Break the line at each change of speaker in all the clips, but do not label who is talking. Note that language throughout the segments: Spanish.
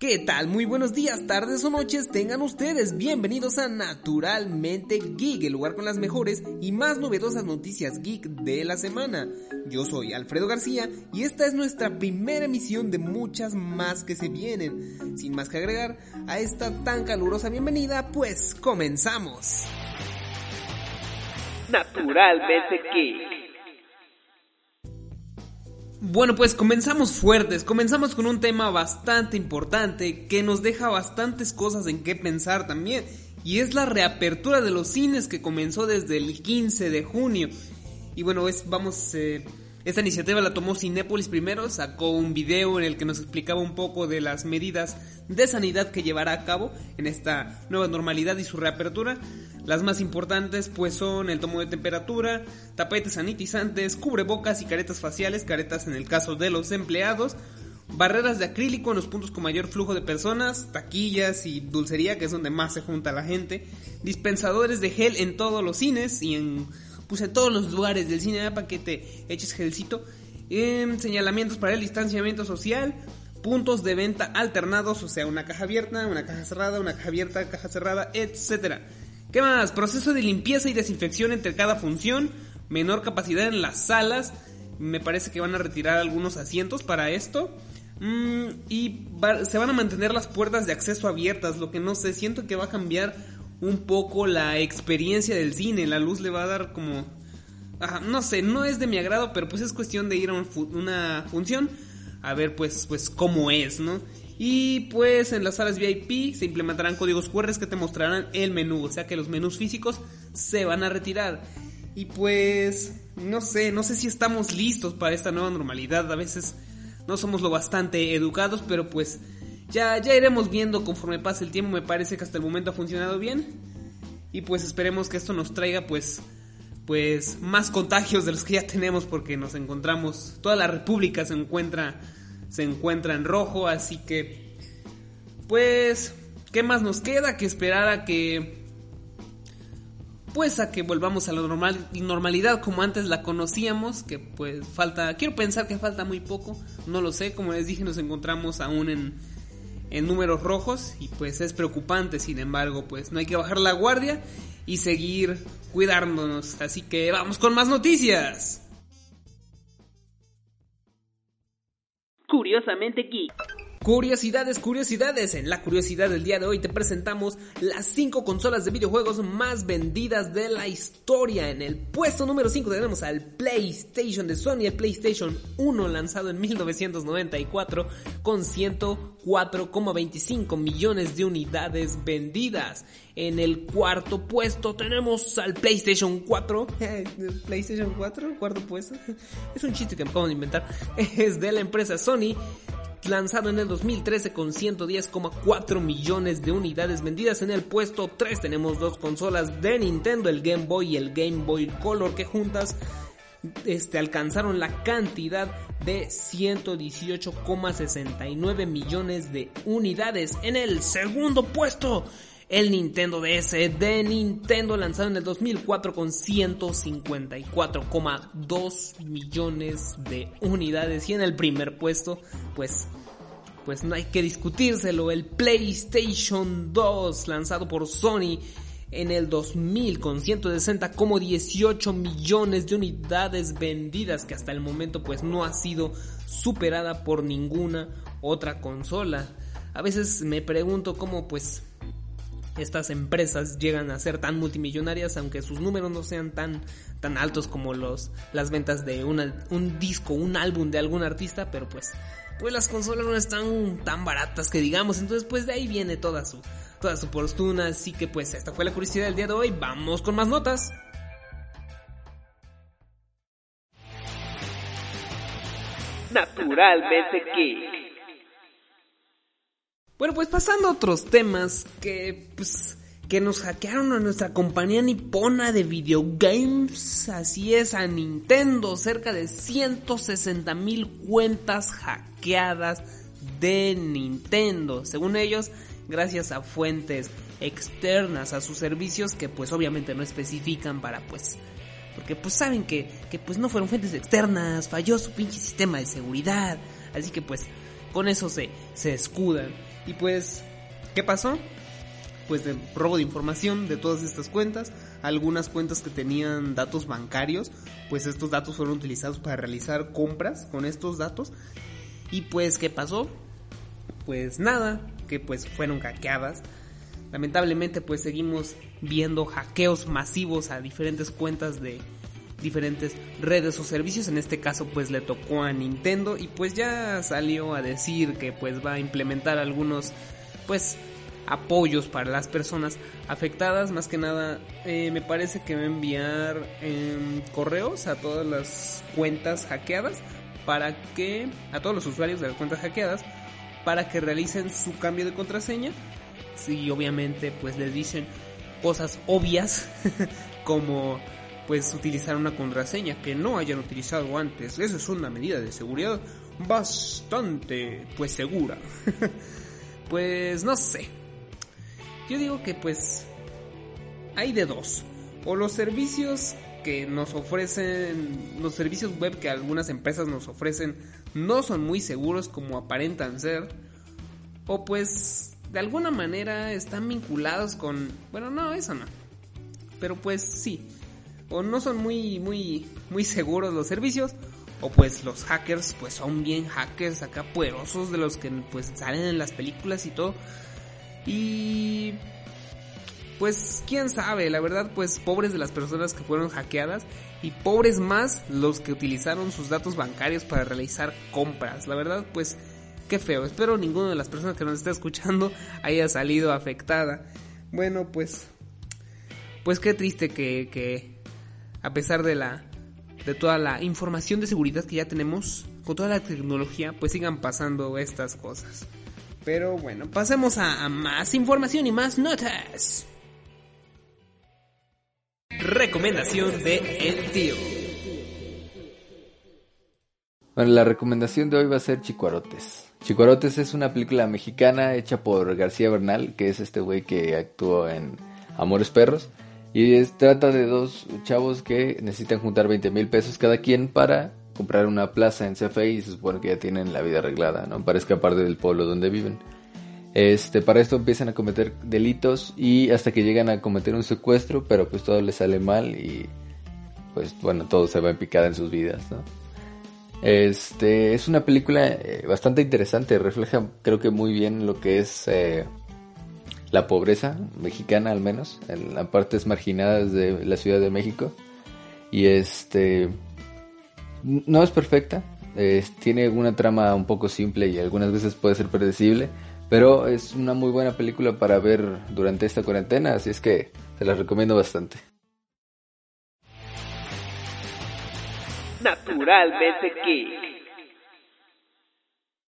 ¿Qué tal? Muy buenos días, tardes o noches tengan ustedes. Bienvenidos a Naturalmente Geek, el lugar con las mejores y más novedosas noticias geek de la semana. Yo soy Alfredo García y esta es nuestra primera emisión de muchas más que se vienen. Sin más que agregar a esta tan calurosa bienvenida, pues comenzamos. Naturalmente Geek. Bueno, pues comenzamos fuertes, comenzamos con un tema bastante importante que nos deja bastantes cosas en qué pensar también, y es la reapertura de los cines que comenzó desde el 15 de junio. Y bueno, es, vamos, eh, esta iniciativa la tomó Cinépolis primero, sacó un video en el que nos explicaba un poco de las medidas de sanidad que llevará a cabo en esta nueva normalidad y su reapertura. Las más importantes pues son el tomo de temperatura, tapetes sanitizantes, cubrebocas y caretas faciales, caretas en el caso de los empleados, barreras de acrílico en los puntos con mayor flujo de personas, taquillas y dulcería que es donde más se junta la gente, dispensadores de gel en todos los cines y en, pues, todos los lugares del cine para que te eches gelcito, em, señalamientos para el distanciamiento social, puntos de venta alternados, o sea, una caja abierta, una caja cerrada, una caja abierta, caja cerrada, etcétera. ¿Qué más? Proceso de limpieza y desinfección entre cada función, menor capacidad en las salas, me parece que van a retirar algunos asientos para esto. Mm, y se van a mantener las puertas de acceso abiertas, lo que no sé, siento que va a cambiar un poco la experiencia del cine, la luz le va a dar como... no sé, no es de mi agrado, pero pues es cuestión de ir a una función a ver pues, pues cómo es, ¿no? Y pues en las salas VIP se implementarán códigos QR que te mostrarán el menú, o sea que los menús físicos se van a retirar. Y pues no sé, no sé si estamos listos para esta nueva normalidad, a veces no somos lo bastante educados, pero pues ya, ya iremos viendo conforme pase el tiempo, me parece que hasta el momento ha funcionado bien. Y pues esperemos que esto nos traiga pues pues más contagios de los que ya tenemos porque nos encontramos, toda la república se encuentra se encuentra en rojo, así que pues ¿qué más nos queda que esperar a que pues a que volvamos a la normal, normalidad como antes la conocíamos, que pues falta, quiero pensar que falta muy poco, no lo sé, como les dije nos encontramos aún en, en números rojos y pues es preocupante, sin embargo pues no hay que bajar la guardia y seguir cuidándonos, así que vamos con más noticias.
Curiosamente Geek.
Curiosidades, curiosidades. En la curiosidad del día de hoy te presentamos las 5 consolas de videojuegos más vendidas de la historia. En el puesto número 5 tenemos al PlayStation de Sony, el PlayStation 1 lanzado en 1994 con 104,25 millones de unidades vendidas. En el cuarto puesto tenemos al PlayStation 4. PlayStation 4, cuarto puesto. Es un chiste que me acabo de inventar. Es de la empresa Sony lanzado en el 2013 con 110,4 millones de unidades vendidas. En el puesto 3 tenemos dos consolas de Nintendo, el Game Boy y el Game Boy Color, que juntas este, alcanzaron la cantidad de 118,69 millones de unidades. En el segundo puesto el Nintendo DS de Nintendo lanzado en el 2004 con 154,2 millones de unidades y en el primer puesto pues pues no hay que discutírselo el PlayStation 2 lanzado por Sony en el 2000 con 160,18 millones de unidades vendidas que hasta el momento pues no ha sido superada por ninguna otra consola. A veces me pregunto cómo pues estas empresas llegan a ser tan multimillonarias aunque sus números no sean tan, tan altos como los, las ventas de un disco, un álbum de algún artista, pero pues, pues las consolas no están tan baratas que digamos, entonces pues de ahí viene toda su, toda su fortuna, así que pues esta fue la curiosidad del día de hoy, vamos con más notas.
Naturalmente Geek.
Bueno, pues pasando a otros temas que pues que nos hackearon a nuestra compañía nipona de videogames, así es, a Nintendo, cerca de 160 mil cuentas hackeadas de Nintendo, según ellos, gracias a fuentes externas a sus servicios que pues obviamente no especifican para pues porque pues saben que, que pues no fueron fuentes externas, falló su pinche sistema de seguridad, así que pues con eso se, se escudan. Y pues, ¿qué pasó? Pues de robo de información de todas estas cuentas, algunas cuentas que tenían datos bancarios, pues estos datos fueron utilizados para realizar compras con estos datos. Y pues, ¿qué pasó? Pues nada, que pues fueron hackeadas. Lamentablemente pues seguimos viendo hackeos masivos a diferentes cuentas de diferentes redes o servicios. En este caso pues le tocó a Nintendo y pues ya salió a decir que pues va a implementar algunos pues apoyos para las personas afectadas. Más que nada eh, me parece que va a enviar em, correos a todas las cuentas hackeadas para que a todos los usuarios de las cuentas hackeadas para que realicen su cambio de contraseña. Si obviamente pues les dicen cosas obvias como pues utilizar una contraseña que no hayan utilizado antes. Eso es una medida de seguridad bastante pues segura. pues no sé. Yo digo que pues hay de dos. O los servicios que nos ofrecen, los servicios web que algunas empresas nos ofrecen no son muy seguros como aparentan ser. O pues de alguna manera están vinculados con... Bueno, no, eso no. Pero pues sí. O no son muy, muy, muy seguros los servicios. O pues los hackers pues son bien hackers acá poderosos de los que pues salen en las películas y todo. Y pues quién sabe, la verdad pues pobres de las personas que fueron hackeadas y pobres más los que utilizaron sus datos bancarios para realizar compras. La verdad pues qué feo, espero ninguna de las personas que nos está escuchando haya salido afectada. Bueno pues pues qué triste que, que a pesar de la de toda la información de seguridad que ya tenemos, con toda la tecnología, pues sigan pasando estas cosas. Pero bueno, pasemos a, más información y más notas. Recomendación de El Tío.
Bueno, la recomendación de hoy va a ser Chicuarotes. Chicuarotes es una película mexicana hecha por García Bernal, que es este güey que actuó en Amores Perros. Y es, trata de dos chavos que necesitan juntar 20 mil pesos cada quien para comprar una plaza en CFE y se supone que ya tienen la vida arreglada, ¿no? Para escapar del pueblo donde viven. Este, para esto empiezan a cometer delitos y hasta que llegan a cometer un secuestro, pero pues todo les sale mal y pues bueno, todo se va en picada en sus vidas, ¿no? Este, es una película eh, bastante interesante, refleja creo que muy bien lo que es eh, la pobreza mexicana al menos, en las partes marginadas de la Ciudad de México. Y este, no es perfecta, tiene una trama un poco simple y algunas veces puede ser predecible, pero es una muy buena película para ver durante esta cuarentena, así es que se la recomiendo bastante.
Naturalmente.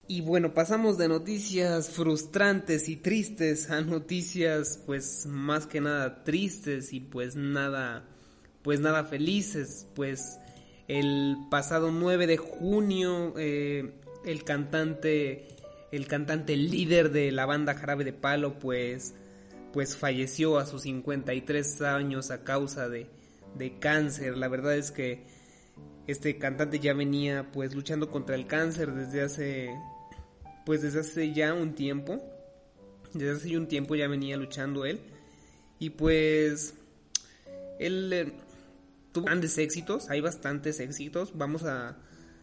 Y bueno, pasamos de noticias frustrantes y tristes a noticias pues más que nada tristes y pues nada pues nada felices, pues el pasado 9 de junio eh, el cantante el cantante líder de la banda Jarabe de Palo, pues, pues falleció a sus 53 años a causa de, de cáncer. La verdad es que este cantante ya venía pues luchando contra el cáncer desde hace pues desde hace ya un tiempo. Desde hace un tiempo ya venía luchando él. Y pues él eh, tuvo grandes éxitos, hay bastantes éxitos. Vamos a,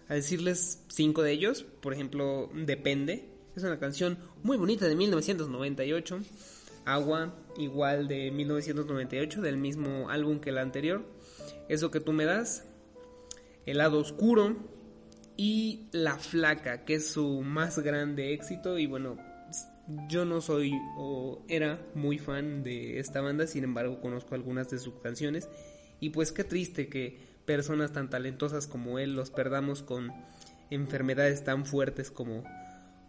a decirles cinco de ellos. Por ejemplo, Depende, es una canción muy bonita de 1998. Agua, igual de 1998, del mismo álbum que el anterior. Eso que tú me das. El lado oscuro. Y La Flaca, que es su más grande éxito. Y bueno, yo no soy o era muy fan de esta banda, sin embargo conozco algunas de sus canciones. Y pues qué triste que personas tan talentosas como él los perdamos con enfermedades tan fuertes como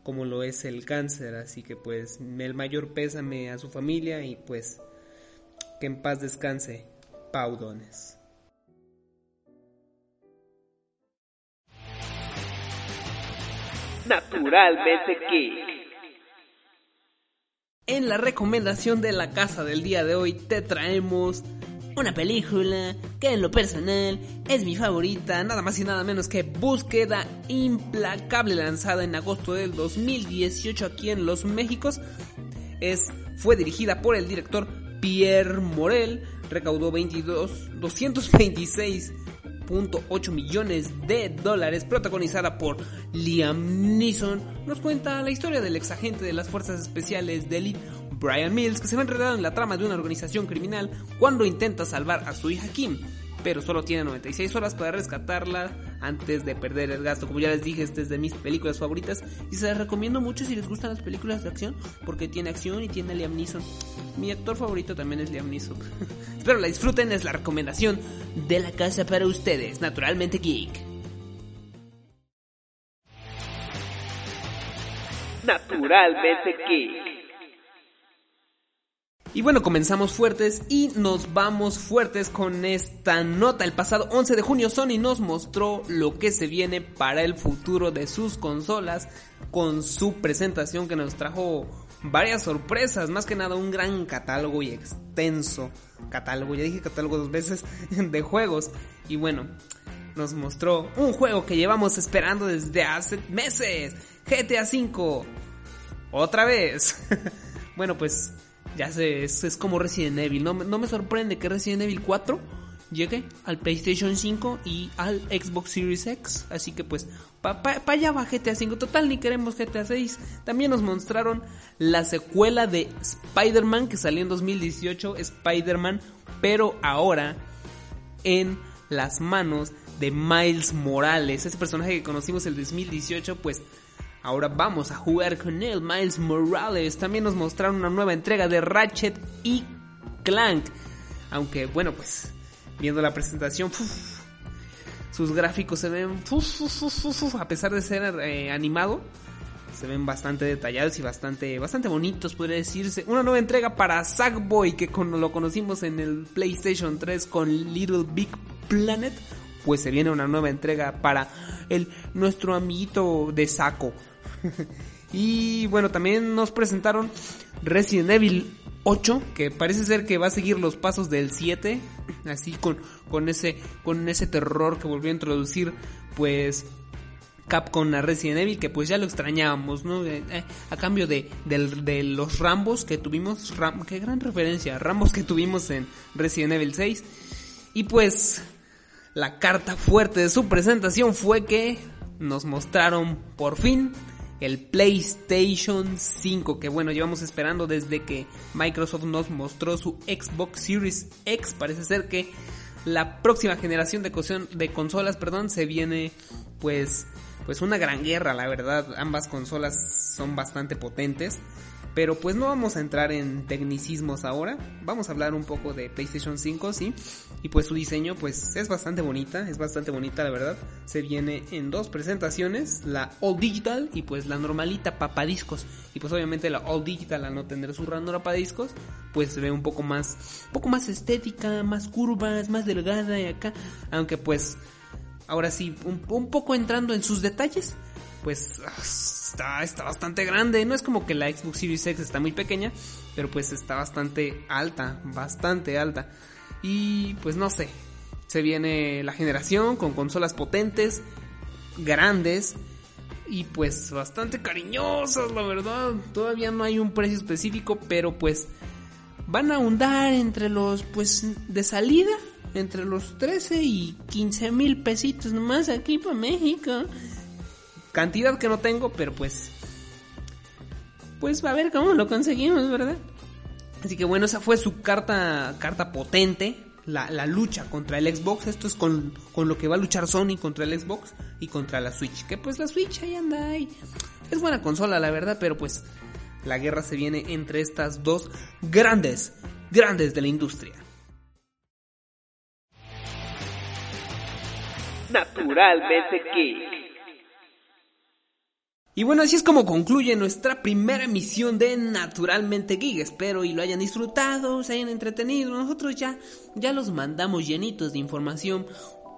como lo es el cáncer. Así que pues el mayor pésame a su familia y pues que en paz descanse Paudones.
Naturalmente.
En la recomendación de la casa del día de hoy te traemos una película que en lo personal es mi favorita, nada más y nada menos que Búsqueda Implacable, lanzada en agosto del 2018 aquí en Los Méxicos. Es, fue dirigida por el director Pierre Morel, recaudó 22, 226.8 millones de dólares, protagonizada por Liam Neeson. Nos cuenta la historia del ex agente de las fuerzas especiales de elite Brian Mills, que se ve enredado en la trama de una organización criminal cuando intenta salvar a su hija Kim, pero solo tiene 96 horas para rescatarla antes de perder el gasto. Como ya les dije, este es de mis películas favoritas y se las recomiendo mucho si les gustan las películas de acción, porque tiene acción y tiene Liam Neeson. Mi actor favorito también es Liam Neeson. Espero la disfruten, es la recomendación de la casa para ustedes, naturalmente geek.
Naturalmente geek.
Y bueno, comenzamos fuertes y nos vamos fuertes con esta nota. El pasado 11 de junio Sony nos mostró lo que se viene para el futuro de sus consolas con su presentación que nos trajo varias sorpresas, más que nada un gran catálogo y extenso catálogo, ya dije catálogo dos veces, de juegos. Y bueno, nos mostró un juego que llevamos esperando desde hace meses, GTA V. Otra vez. bueno, pues ya sé, es, como Resident Evil. No, no, me sorprende que Resident Evil 4 llegue al PlayStation 5 y al Xbox Series X. Así que pues, para pa, allá va GTA 5. Total, ni queremos GTA 6. También nos mostraron la secuela de Spider-Man que salió en 2018. Spider-Man, pero ahora en las manos de Miles Morales. Ese personaje que conocimos en 2018, pues Ahora vamos a jugar con él, Miles Morales. También nos mostraron una nueva entrega de Ratchet y Clank. Aunque, bueno, pues, viendo la presentación, sus gráficos se ven, a pesar de ser eh, animado, se ven bastante detallados y bastante, bastante bonitos, podría decirse. Una nueva entrega para Sackboy, que lo conocimos en el PlayStation 3 con Little Big Planet. Pues se viene una nueva entrega para el nuestro amiguito de Saco. y bueno, también nos presentaron Resident Evil 8, que parece ser que va a seguir los pasos del 7, así con, con, ese, con ese terror que volvió a introducir, pues Capcom a Resident Evil, que pues ya lo extrañábamos, ¿no? Eh, eh, a cambio de, de, los Rambos que tuvimos, Ram, qué gran referencia, Rambos que tuvimos en Resident Evil 6. Y pues la carta fuerte de su presentación fue que nos mostraron por fin el PlayStation 5, que bueno, llevamos esperando desde que Microsoft nos mostró su Xbox Series X. Parece ser que la próxima generación de, de consolas, perdón, se viene pues pues una gran guerra, la verdad. Ambas consolas son bastante potentes. Pero pues no vamos a entrar en tecnicismos ahora. Vamos a hablar un poco de PlayStation 5, sí. Y pues su diseño pues es bastante bonita, es bastante bonita la verdad. Se viene en dos presentaciones, la All Digital y pues la normalita papadiscos. Y pues obviamente la All Digital al no tener su ranura papadiscos, pues se ve un poco más, un poco más estética, más curvas, más delgada y acá. Aunque pues ahora sí, un poco entrando en sus detalles pues está, está bastante grande. No es como que la Xbox Series X está muy pequeña, pero pues está bastante alta, bastante alta. Y pues no sé, se viene la generación con consolas potentes, grandes y pues bastante cariñosas, la verdad. Todavía no hay un precio específico, pero pues van a ahondar entre los pues de salida entre los 13 y 15 mil pesitos nomás aquí para México. Cantidad que no tengo, pero pues. Pues va a ver cómo lo conseguimos, ¿verdad? Así que bueno, esa fue su carta, carta potente. La, la lucha contra el Xbox. Esto es con, con, lo que va a luchar Sony contra el Xbox y contra la Switch. Que pues la Switch ahí anda ahí. Es buena consola, la verdad, pero pues la guerra se viene entre estas dos grandes, grandes de la industria.
Naturalmente Geek.
Y bueno, así es como concluye nuestra primera emisión de Naturalmente Geek. Espero y lo hayan disfrutado, se hayan entretenido. Nosotros ya, ya los mandamos llenitos de información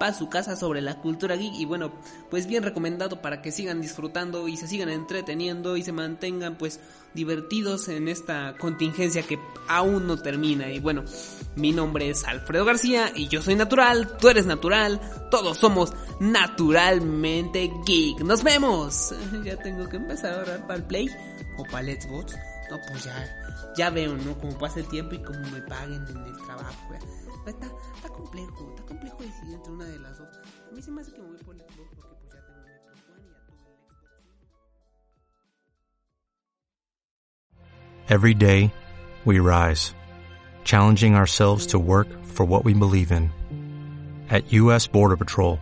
para su casa sobre la cultura geek. Y bueno, pues bien recomendado para que sigan disfrutando y se sigan entreteniendo y se mantengan pues divertidos en esta contingencia que aún no termina. Y bueno, mi nombre es Alfredo García y yo soy natural, tú eres natural, todos somos naturalmente geek. ¡Nos vemos! Ya tengo que empezar a orar para el Play o para el Xbox. No, pues ya, ya veo, ¿no? Como pasa el tiempo y como me paguen en el trabajo. Está, está complejo, está complejo decidir entre una de las dos. A mí se me hace que me voy por el Xbox porque pues ya tengo el Xbox One y ya tuve el Xbox
Every day, we rise, challenging ourselves to work for what we believe in. At U.S. Border Patrol,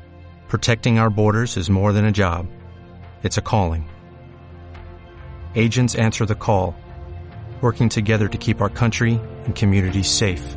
protecting our borders is more than a job, it's a calling. Agents answer the call, working together to keep our country and communities safe.